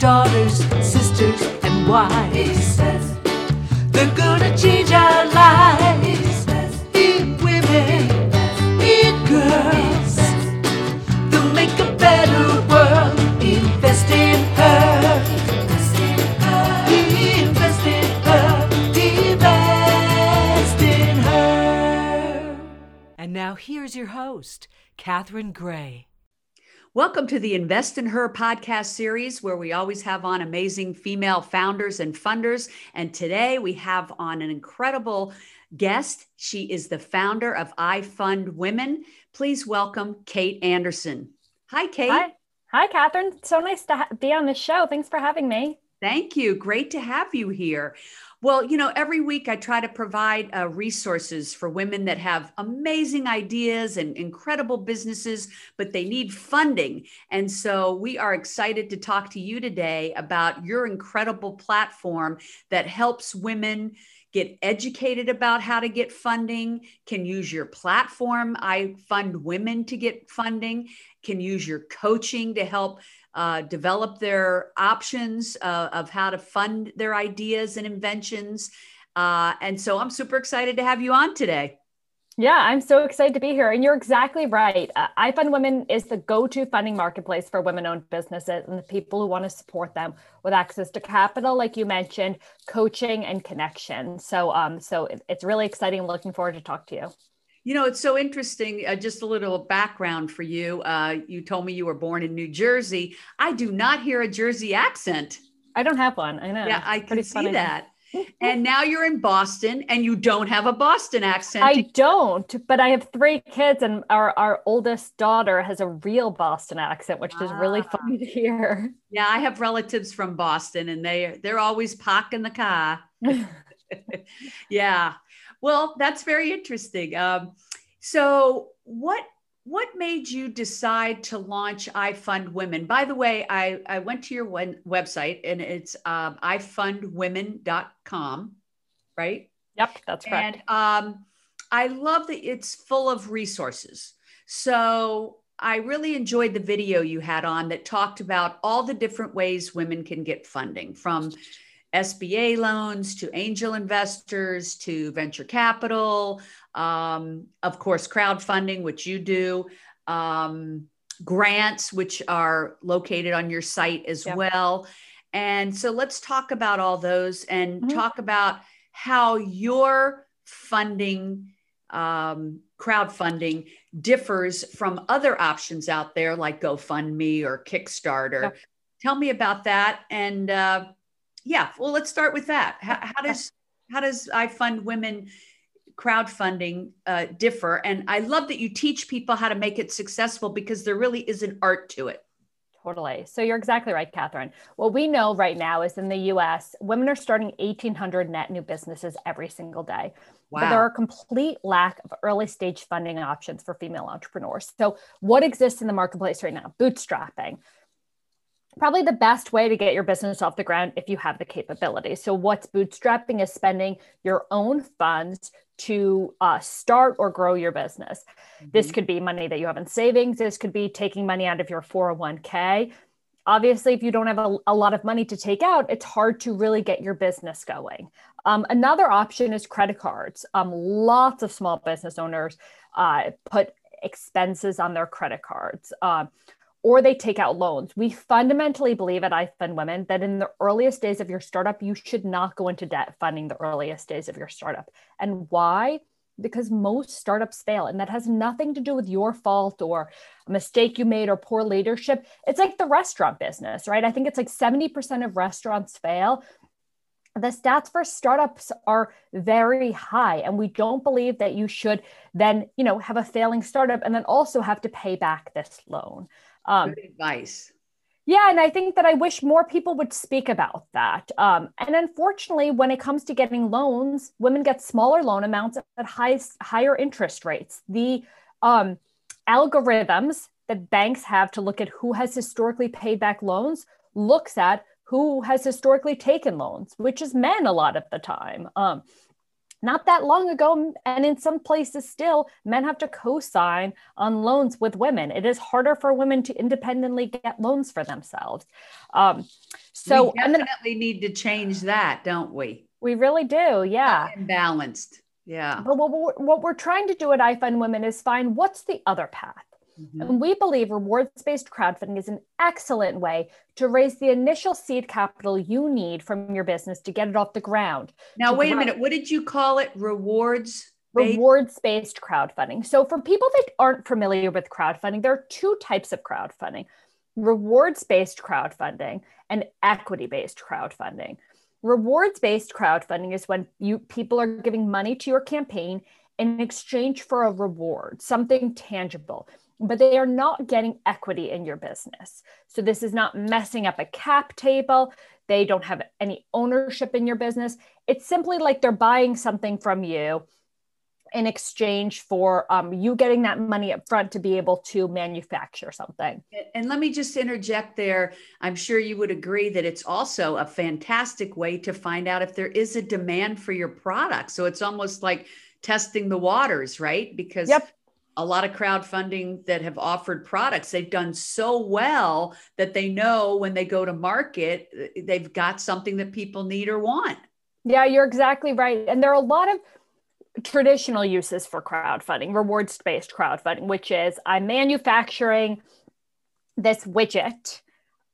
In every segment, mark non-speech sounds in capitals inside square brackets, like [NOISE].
daughters, sisters, and wives. They're gonna change our lives. In women, in girls. They'll make a better world. Invest in her. Invest in her. Invest in her. Invest in her. And now here's your host, Catherine Gray. Welcome to the Invest in Her podcast series, where we always have on amazing female founders and funders. And today we have on an incredible guest. She is the founder of I Fund Women. Please welcome Kate Anderson. Hi, Kate. Hi. Hi, Catherine. So nice to ha- be on the show. Thanks for having me. Thank you. Great to have you here. Well, you know, every week I try to provide uh, resources for women that have amazing ideas and incredible businesses, but they need funding. And so we are excited to talk to you today about your incredible platform that helps women get educated about how to get funding, can use your platform. I fund women to get funding, can use your coaching to help uh, develop their options uh, of how to fund their ideas and inventions. Uh, and so I'm super excited to have you on today. Yeah, I'm so excited to be here. And you're exactly right. Uh, Fund Women is the go to funding marketplace for women owned businesses and the people who want to support them with access to capital, like you mentioned, coaching and connection. So, um, so it, it's really exciting. Looking forward to talk to you. You know, it's so interesting. Uh, just a little background for you. Uh, you told me you were born in New Jersey. I do not hear a Jersey accent. I don't have one. I know. Yeah, I can see funny. that. [LAUGHS] and now you're in Boston and you don't have a Boston accent. I don't, but I have three kids, and our, our oldest daughter has a real Boston accent, which ah. is really ah. funny to hear. Yeah, I have relatives from Boston and they they're always parking the car. [LAUGHS] [LAUGHS] yeah. Well, that's very interesting. Um, so, what what made you decide to launch I Fund Women? By the way, I, I went to your one website and it's um, ifundwomen.com, right? Yep, that's correct. And um, I love that it's full of resources. So I really enjoyed the video you had on that talked about all the different ways women can get funding from SBA loans to angel investors to venture capital, um, of course, crowdfunding, which you do, um, grants, which are located on your site as yep. well. And so let's talk about all those and mm-hmm. talk about how your funding, um, crowdfunding, differs from other options out there like GoFundMe or Kickstarter. Yep. Tell me about that and uh, yeah well let's start with that how, how does how does i fund women crowdfunding uh, differ and i love that you teach people how to make it successful because there really is an art to it Totally. So you're exactly right, Catherine. What we know right now is in the US, women are starting 1,800 net new businesses every single day. Wow. But there are a complete lack of early stage funding options for female entrepreneurs. So, what exists in the marketplace right now? Bootstrapping, probably the best way to get your business off the ground if you have the capability. So, what's bootstrapping is spending your own funds to uh, start or grow your business. Mm-hmm. This could be money that you have in savings, this could be taking money out of your 401k. Obviously, if you don't have a, a lot of money to take out, it's hard to really get your business going. Um, another option is credit cards. Um, lots of small business owners uh, put expenses on their credit cards. Uh, or they take out loans. We fundamentally believe at iFund Women that in the earliest days of your startup, you should not go into debt funding the earliest days of your startup. And why? Because most startups fail, and that has nothing to do with your fault or a mistake you made or poor leadership. It's like the restaurant business, right? I think it's like 70% of restaurants fail. The stats for startups are very high, and we don't believe that you should then, you know, have a failing startup and then also have to pay back this loan. Um, Good advice. Yeah, and I think that I wish more people would speak about that. Um, and unfortunately, when it comes to getting loans, women get smaller loan amounts at high, higher interest rates. The um, algorithms that banks have to look at who has historically paid back loans looks at who has historically taken loans, which is men a lot of the time. Um, not that long ago, and in some places still, men have to co sign on loans with women. It is harder for women to independently get loans for themselves. Um, so, we definitely need to change that, don't we? We really do. Yeah. Balanced. Yeah. But what we're, what we're trying to do at iFund Women is find what's the other path. Mm-hmm. And we believe rewards based crowdfunding is an excellent way to raise the initial seed capital you need from your business to get it off the ground. Now, wait a minute. What did you call it? Rewards? Rewards based crowdfunding. So, for people that aren't familiar with crowdfunding, there are two types of crowdfunding rewards based crowdfunding and equity based crowdfunding. Rewards based crowdfunding is when you people are giving money to your campaign in exchange for a reward, something tangible but they are not getting equity in your business. So this is not messing up a cap table. They don't have any ownership in your business. It's simply like they're buying something from you in exchange for um, you getting that money up front to be able to manufacture something. And let me just interject there. I'm sure you would agree that it's also a fantastic way to find out if there is a demand for your product. So it's almost like testing the waters, right? Because yep a lot of crowdfunding that have offered products. They've done so well that they know when they go to market they've got something that people need or want. Yeah you're exactly right. And there are a lot of traditional uses for crowdfunding rewards based crowdfunding which is i'm manufacturing this widget.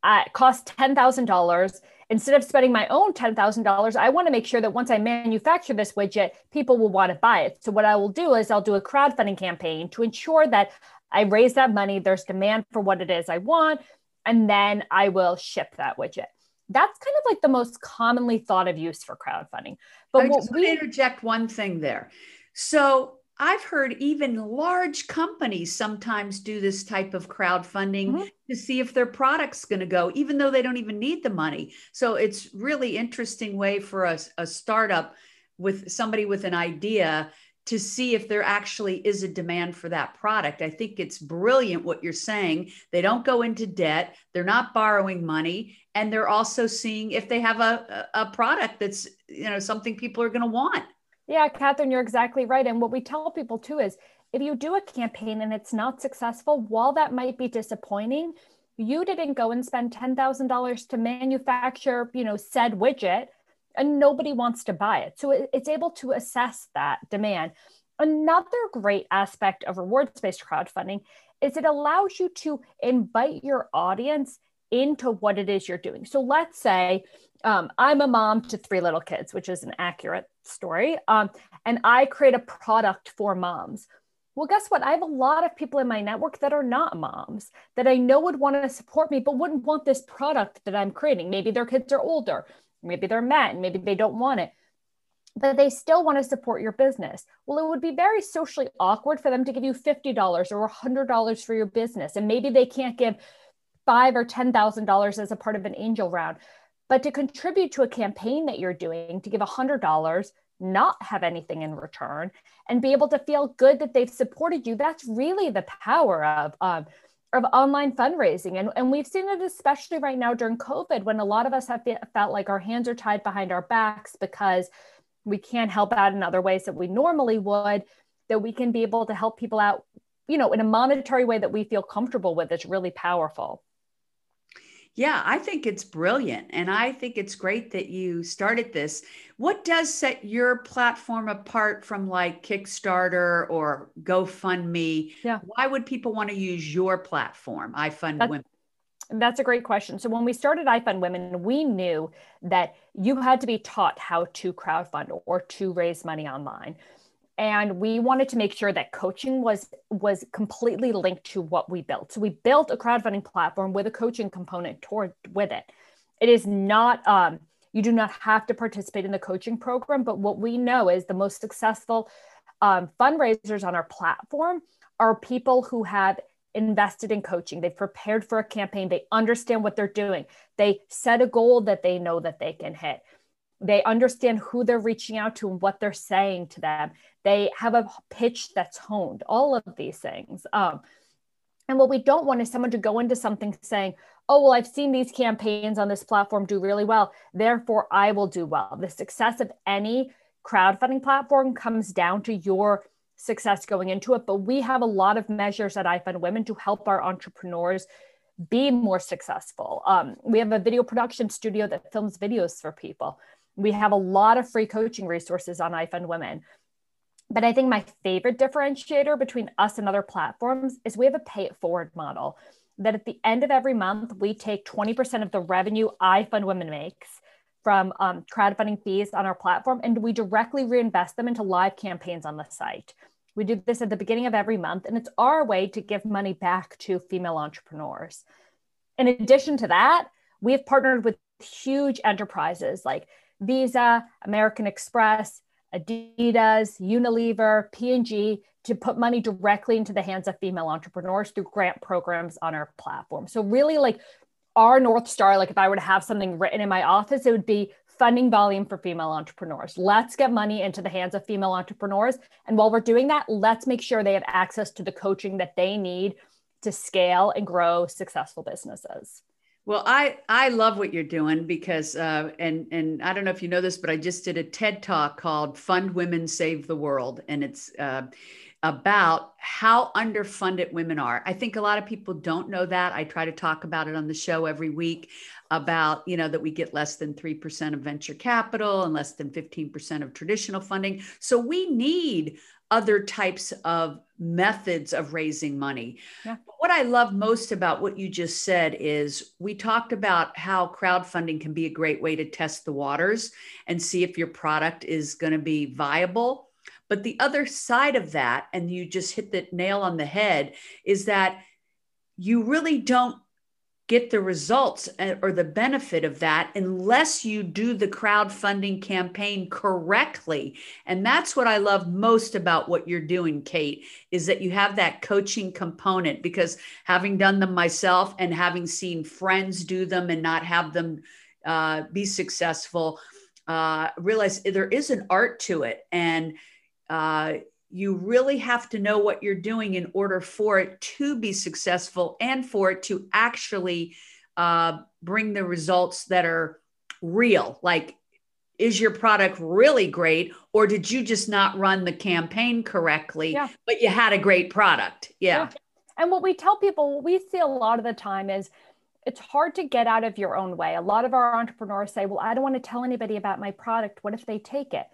Uh, it costs $10000 instead of spending my own $10,000, I want to make sure that once I manufacture this widget, people will want to buy it. So, what I will do is I'll do a crowdfunding campaign to ensure that I raise that money, there's demand for what it is I want, and then I will ship that widget. That's kind of like the most commonly thought of use for crowdfunding. But I just we interject one thing there. So I've heard even large companies sometimes do this type of crowdfunding mm-hmm. to see if their product's going to go, even though they don't even need the money. So it's really interesting way for a, a startup with somebody with an idea to see if there actually is a demand for that product. I think it's brilliant what you're saying. They don't go into debt, they're not borrowing money, and they're also seeing if they have a, a product that's you know something people are going to want. Yeah, Catherine, you're exactly right. And what we tell people too is if you do a campaign and it's not successful, while that might be disappointing, you didn't go and spend $10,000 to manufacture, you know, said widget and nobody wants to buy it. So it's able to assess that demand. Another great aspect of rewards based crowdfunding is it allows you to invite your audience into what it is you're doing. So let's say um, I'm a mom to three little kids, which is an accurate story. Um, and I create a product for moms. Well, guess what? I have a lot of people in my network that are not moms that I know would want to support me, but wouldn't want this product that I'm creating. Maybe their kids are older, maybe they're men, maybe they don't want it, but they still want to support your business. Well, it would be very socially awkward for them to give you $50 or $100 for your business. And maybe they can't give five or $10,000 as a part of an angel round. But to contribute to a campaign that you're doing, to give $100, not have anything in return, and be able to feel good that they've supported you, that's really the power of, um, of online fundraising. And, and we've seen it especially right now during COVID when a lot of us have felt like our hands are tied behind our backs because we can't help out in other ways that we normally would, that we can be able to help people out, you know, in a monetary way that we feel comfortable with. It's really powerful. Yeah, I think it's brilliant. And I think it's great that you started this. What does set your platform apart from like Kickstarter or GoFundMe? Yeah. Why would people want to use your platform, iFund That's- Women? That's a great question. So when we started iFund Women, we knew that you had to be taught how to crowdfund or to raise money online and we wanted to make sure that coaching was was completely linked to what we built. So we built a crowdfunding platform with a coaching component toward with it. It is not um, you do not have to participate in the coaching program but what we know is the most successful um, fundraisers on our platform are people who have invested in coaching. They've prepared for a campaign. They understand what they're doing. They set a goal that they know that they can hit they understand who they're reaching out to and what they're saying to them they have a pitch that's honed all of these things um, and what we don't want is someone to go into something saying oh well i've seen these campaigns on this platform do really well therefore i will do well the success of any crowdfunding platform comes down to your success going into it. But we have a lot of measures at iFund Women to help our entrepreneurs be more successful. Um, we have a video production studio that films videos for people. We have a lot of free coaching resources on iFund Women. But I think my favorite differentiator between us and other platforms is we have a pay it forward model that at the end of every month, we take 20% of the revenue iFund Women makes from um, crowdfunding fees on our platform and we directly reinvest them into live campaigns on the site. We do this at the beginning of every month, and it's our way to give money back to female entrepreneurs. In addition to that, we have partnered with huge enterprises like Visa, American Express, Adidas, Unilever, P&G to put money directly into the hands of female entrepreneurs through grant programs on our platform. So really like our North Star, like if I were to have something written in my office, it would be funding volume for female entrepreneurs. Let's get money into the hands of female entrepreneurs. And while we're doing that, let's make sure they have access to the coaching that they need to scale and grow successful businesses. Well, I I love what you're doing because uh, and and I don't know if you know this, but I just did a TED talk called "Fund Women Save the World," and it's uh, about how underfunded women are. I think a lot of people don't know that. I try to talk about it on the show every week about you know that we get less than 3% of venture capital and less than 15% of traditional funding. So we need other types of methods of raising money. Yeah. What I love most about what you just said is we talked about how crowdfunding can be a great way to test the waters and see if your product is going to be viable. But the other side of that, and you just hit the nail on the head, is that you really don't get the results uh, or the benefit of that unless you do the crowdfunding campaign correctly. And that's what i love most about what you're doing kate is that you have that coaching component because having done them myself and having seen friends do them and not have them uh, be successful uh, realize there is an art to it. And uh, you really have to know what you're doing in order for it to be successful and for it to actually uh, bring the results that are real. Like, is your product really great, or did you just not run the campaign correctly, yeah. but you had a great product? Yeah. yeah. And what we tell people, what we see a lot of the time is, it's hard to get out of your own way. A lot of our entrepreneurs say, Well, I don't want to tell anybody about my product. What if they take it?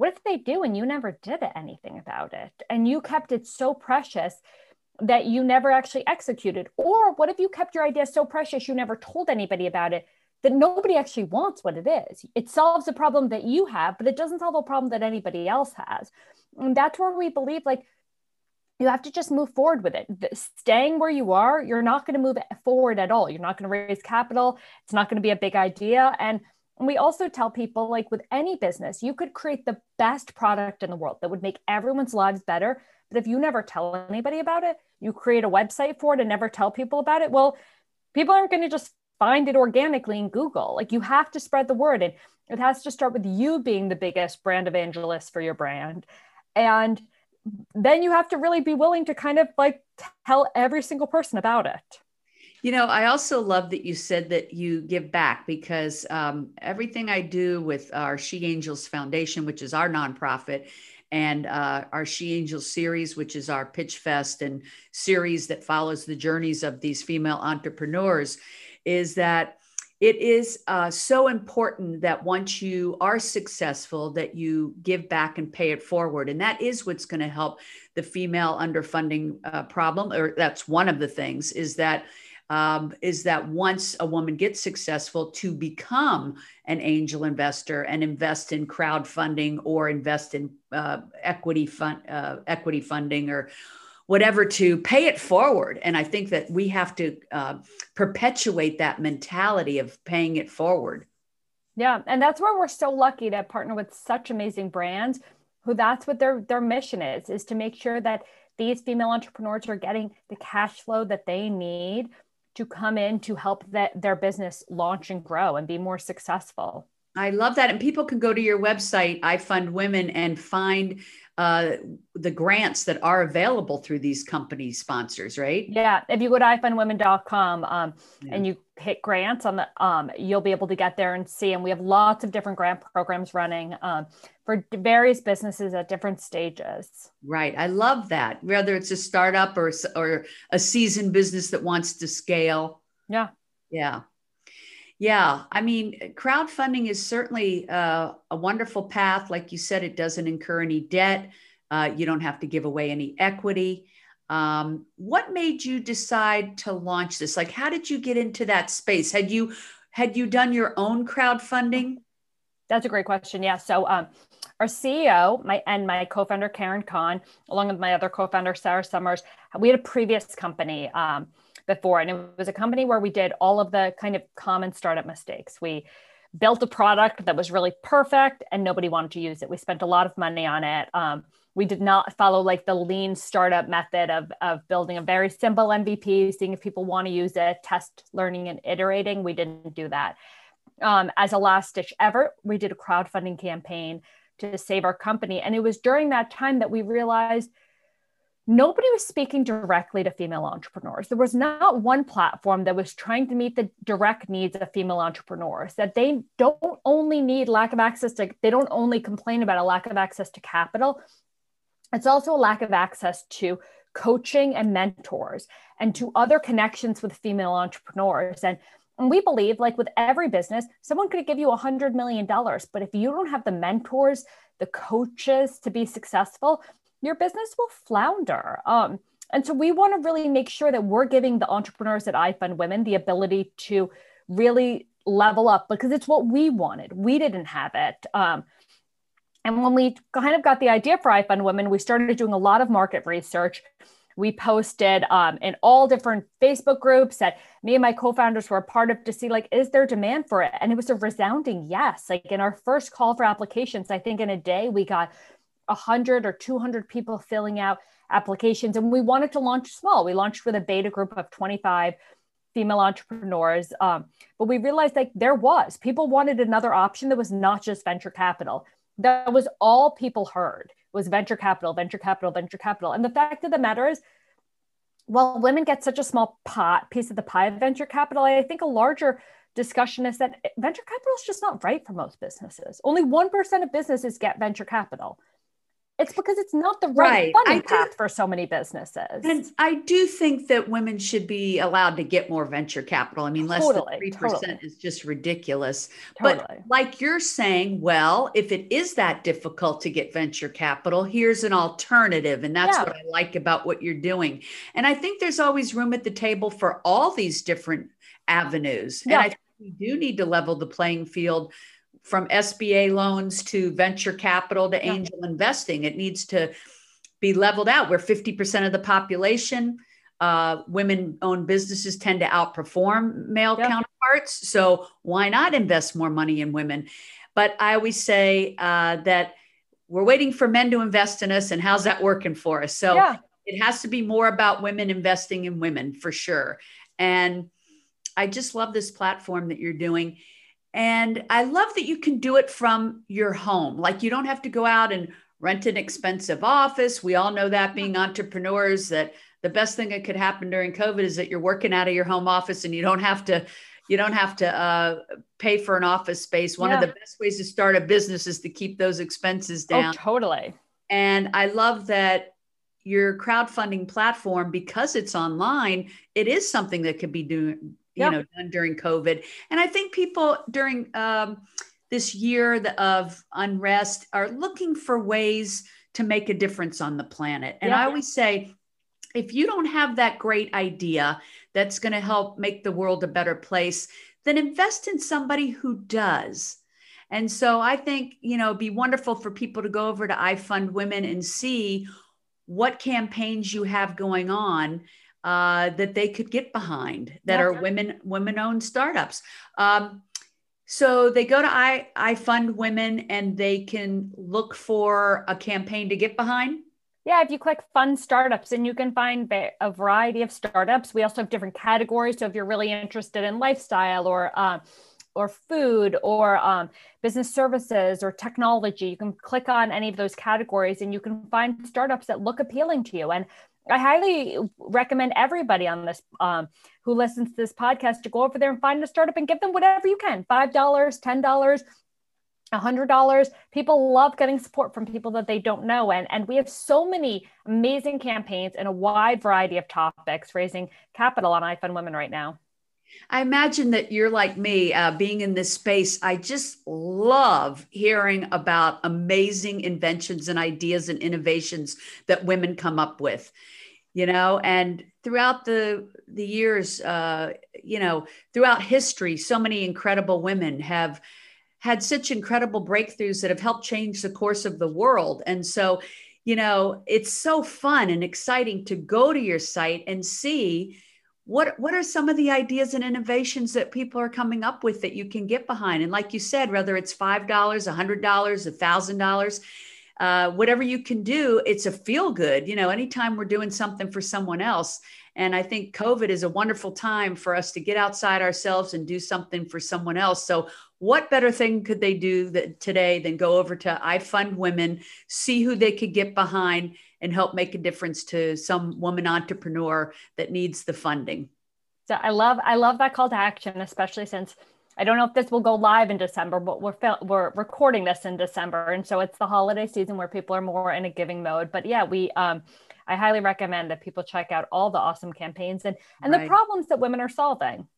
What if they do and you never did anything about it and you kept it so precious that you never actually executed? Or what if you kept your idea so precious you never told anybody about it that nobody actually wants what it is? It solves a problem that you have, but it doesn't solve a problem that anybody else has. And that's where we believe like you have to just move forward with it. Staying where you are, you're not going to move forward at all. You're not going to raise capital. It's not going to be a big idea. And and we also tell people, like with any business, you could create the best product in the world that would make everyone's lives better. But if you never tell anybody about it, you create a website for it and never tell people about it, well, people aren't going to just find it organically in Google. Like you have to spread the word. And it has to start with you being the biggest brand evangelist for your brand. And then you have to really be willing to kind of like tell every single person about it. You know, I also love that you said that you give back because um, everything I do with our She Angels Foundation, which is our nonprofit, and uh, our She Angels series, which is our Pitch Fest and series that follows the journeys of these female entrepreneurs, is that it is uh, so important that once you are successful that you give back and pay it forward. And that is what's going to help the female underfunding uh, problem or that's one of the things is that um, is that once a woman gets successful to become an angel investor and invest in crowdfunding or invest in uh, equity fund uh, equity funding or whatever to pay it forward. And i think that we have to uh, perpetuate that mentality of paying it forward. Yeah and that's where we're so lucky to partner with such amazing brands who that's what their their mission is is to make sure that these female entrepreneurs are getting the cash flow that they need to come in to help that their business launch and grow and be more successful. I love that. And people can go to your website, I Fund Women, and find uh, the grants that are available through these company sponsors, right? Yeah. If you go to ifundwomen.com um, yeah. and you hit grants on the, um, you'll be able to get there and see. And we have lots of different grant programs running um, for various businesses at different stages. Right. I love that. Whether it's a startup or, or a seasoned business that wants to scale. Yeah. Yeah. Yeah, I mean, crowdfunding is certainly uh, a wonderful path. Like you said, it doesn't incur any debt. Uh, you don't have to give away any equity. Um, what made you decide to launch this? Like, how did you get into that space? Had you had you done your own crowdfunding? That's a great question. Yeah. So, um, our CEO, my and my co-founder Karen Cahn, along with my other co-founder Sarah Summers, we had a previous company. Um, before. And it was a company where we did all of the kind of common startup mistakes. We built a product that was really perfect and nobody wanted to use it. We spent a lot of money on it. Um, we did not follow like the lean startup method of, of building a very simple MVP, seeing if people want to use it, test learning and iterating. We didn't do that. Um, as a last ditch effort, we did a crowdfunding campaign to save our company. And it was during that time that we realized nobody was speaking directly to female entrepreneurs. There was not one platform that was trying to meet the direct needs of female entrepreneurs, that they don't only need lack of access to, they don't only complain about a lack of access to capital. It's also a lack of access to coaching and mentors and to other connections with female entrepreneurs. And, and we believe, like with every business, someone could give you a $100 million, but if you don't have the mentors, the coaches to be successful, your business will flounder. Um, and so we want to really make sure that we're giving the entrepreneurs at iFund Women the ability to really level up because it's what we wanted. We didn't have it. Um, and when we kind of got the idea for iFund Women, we started doing a lot of market research. We posted um, in all different Facebook groups that me and my co-founders were a part of to see like, is there demand for it? And it was a resounding yes. Like in our first call for applications, I think in a day we got 100 or 200 people filling out applications. And we wanted to launch small. We launched with a beta group of 25 female entrepreneurs. Um, but we realized like there was, people wanted another option that was not just venture capital. That was all people heard was venture capital, venture capital, venture capital. And the fact of the matter is, while women get such a small pot piece of the pie of venture capital, I think a larger discussion is that venture capital is just not right for most businesses. Only 1% of businesses get venture capital. It's because it's not the right, right. funding path for so many businesses. And I do think that women should be allowed to get more venture capital. I mean, less totally, than 3% totally. is just ridiculous. Totally. But like you're saying, well, if it is that difficult to get venture capital, here's an alternative. And that's yeah. what I like about what you're doing. And I think there's always room at the table for all these different avenues. Yeah. And I think we do need to level the playing field from SBA loans to venture capital to angel yeah. investing. It needs to be leveled out where 50% of the population, uh, women owned businesses tend to outperform male yeah. counterparts. So why not invest more money in women? But I always say uh, that we're waiting for men to invest in us, and how's that working for us? So yeah. it has to be more about women investing in women for sure. And I just love this platform that you're doing. And I love that you can do it from your home. Like you don't have to go out and rent an expensive office. We all know that being entrepreneurs that the best thing that could happen during COVID is that you're working out of your home office and you don't have to you don't have to uh, pay for an office space. One yeah. of the best ways to start a business is to keep those expenses oh, down. Oh, totally. And I love that your crowdfunding platform because it's online it is something that could be you know done during covid. And i think people during um, this year of unrest are looking for ways to make a difference on the planet. And i always say if you don't have that great idea that's going to help make the world a better place then invest in somebody who does. And so i think you know be wonderful for people to go over to ifund women and see what campaigns you have going on uh, that they could get behind that yeah. are women women owned startups. Um, so they go to I I fund women and they can look for a campaign to get behind. Yeah, if you click fund startups and you can find a variety of startups. We also have different categories. So if you're really interested in lifestyle or uh, or food or um, business services or technology. You can click on any of those categories and you can find startups that look appealing to you. And I highly recommend everybody on this um, who listens to this podcast to go over there and find a startup and give them whatever you can $5, $10, $100 people love getting support from people that they don't know. And and we have so many amazing campaigns in a wide variety of topics raising capital on ifund women right now I imagine that you're like me, uh, being in this space. I just love hearing about amazing inventions and ideas and innovations that women come up with. You know, and throughout the the years, uh, you know, throughout history, so many incredible women have had such incredible breakthroughs that have helped change the course of the world. And so, you know, it's so fun and exciting to go to your site and see what what are some of the ideas and innovations that people are coming up with that you can get behind? And like you said whether it's five dollars a hundred dollars a thousand dollars uh, whatever you can do it's a feel good you know anytime we're doing something for someone else and i think covid is a wonderful time for us to get outside ourselves and do something for someone else so what better thing could they do today than go over to I Fund women see who they could get behind and help make a difference to some woman entrepreneur that needs the funding. So I love I love that call to action, especially since I don't know if this will go live in December, but we're we're recording this in December, and so it's the holiday season where people are more in a giving mode. But yeah, we um, I highly recommend that people check out all the awesome campaigns and and right. the problems that women are solving.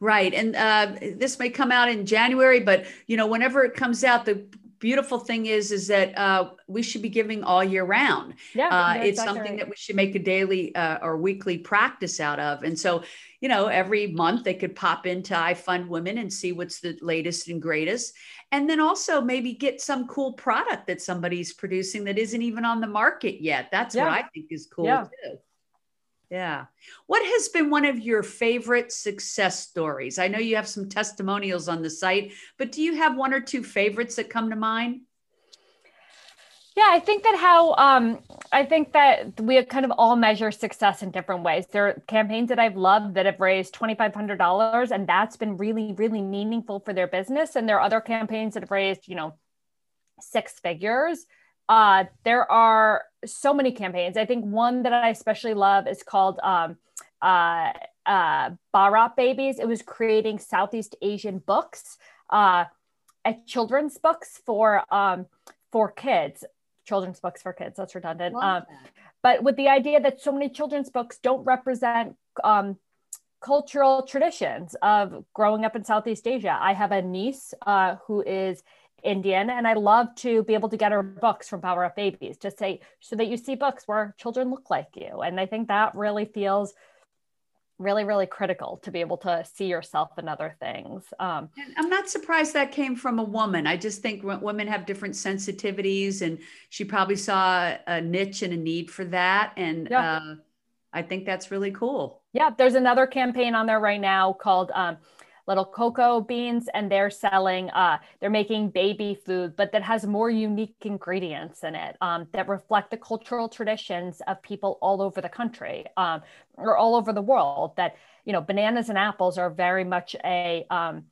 Right, and uh, this may come out in January, but you know, whenever it comes out, the beautiful thing is is that uh, we should be giving all year round. Yeah, uh, it's exactly something right. that we should make a daily uh, or weekly practice out of. And so, you know, every month they could pop into I Fund Women and see what's the latest and greatest, and then also maybe get some cool product that somebody's producing that isn't even on the market yet. That's yeah. what I think is cool yeah. too. Yeah. What has been one of your favorite success stories? I know you have some testimonials on the site, but do you have one or two favorites that come to mind? Yeah, I think that how um, I think that we kind of all measure success in different ways. There are campaigns that I've loved that have raised twenty five hundred dollars, and that's been really, really meaningful for their business. And there are other campaigns that have raised, you know, six figures. Uh, there are so many campaigns. I think one that I especially love is called um, uh, uh, Bharat Babies. It was creating Southeast Asian books, uh, children's books for um, for kids. Children's books for kids. That's redundant. Um, but with the idea that so many children's books don't represent um, cultural traditions of growing up in Southeast Asia. I have a niece uh, who is Indian, and I love to be able to get her books from Bharat Babies to say so that you see books where children look like you. And I think that really feels really, really critical to be able to see yourself in other things. Um, I'm not surprised that came from a woman. I just think women have different sensitivities, and she probably saw a niche and a need for that. And yeah. uh, I think that's really cool. Yeah, there's another campaign on there right now called um, little cocoa beans and they're selling uh, they're making baby food but that has more unique ingredients in it um, that reflect the cultural traditions of people all over the country um, or all over the world that you know bananas and apples are very much a um,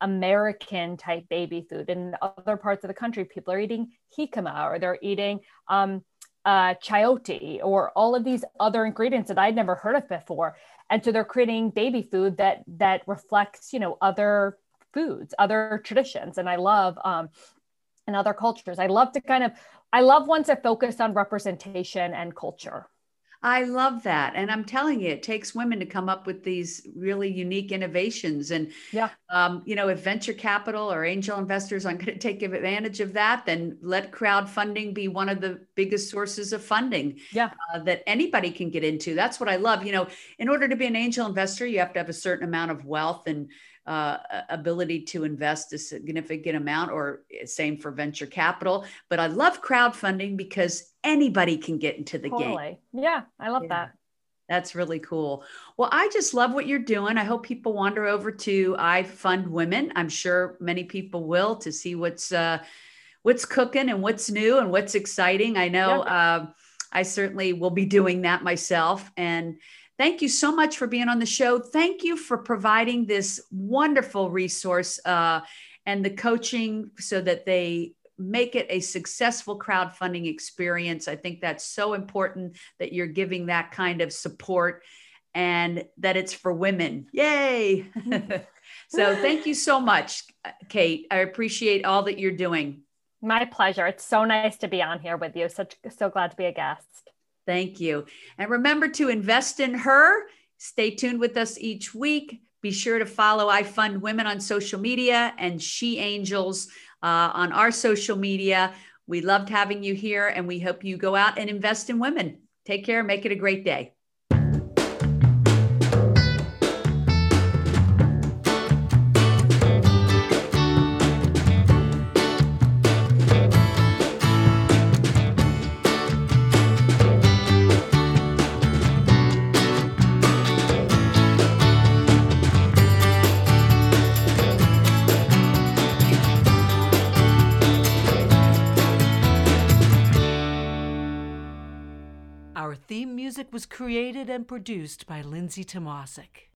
American type baby food. In other parts of the country, people are eating jicama or they're eating um, uh, chayote or all of these other ingredients that I'd never heard of before. And so they're creating baby food that that reflects you know other foods other traditions. And i love um and other cultures. I love to kind of i love ones that focus on representation and culture I love that. And I'm telling you, it takes women to come up with these really unique innovations. And, yeah. um, you know, if venture capital or angel investors aren't going [LAUGHS] to take advantage of that, then let crowdfunding be one of the biggest sources of funding yeah. Uh, that anybody can get into. That's what I love. You know, in order to be an angel investor, you have to have a certain amount of wealth and uh, ability to invest a significant amount, or eh, same for venture capital. But I love crowdfunding because anybody can get into the totally. game. Yeah, I love yeah. that. That's really cool. Well, I just love what you're doing. I hope people wander over to I Fund Women. I'm sure many people will to see what's uh, what's cooking and what's new and what's exciting. I know uh, I certainly will be doing that myself. And thank you so much for being on the show. Thank you for providing this wonderful resource uh, and the coaching so that they make it a successful crowdfunding experience. I think that's so important that you're giving that kind of support and that it's for women. Yay! [LAUGHS] so [LAUGHS] thank you so much, Kate. I appreciate all that you're doing. My pleasure. It's so nice to be on here with you. Such so glad to be a guest. Thank you. And remember to invest in her. Stay tuned with us each week. Be sure to follow I Fund Women on social media and She Angels uh, on our social media. We loved having you here and we hope you go out and invest in women. Take care. Make it a great day. Created and produced by Lindsay Tomasic.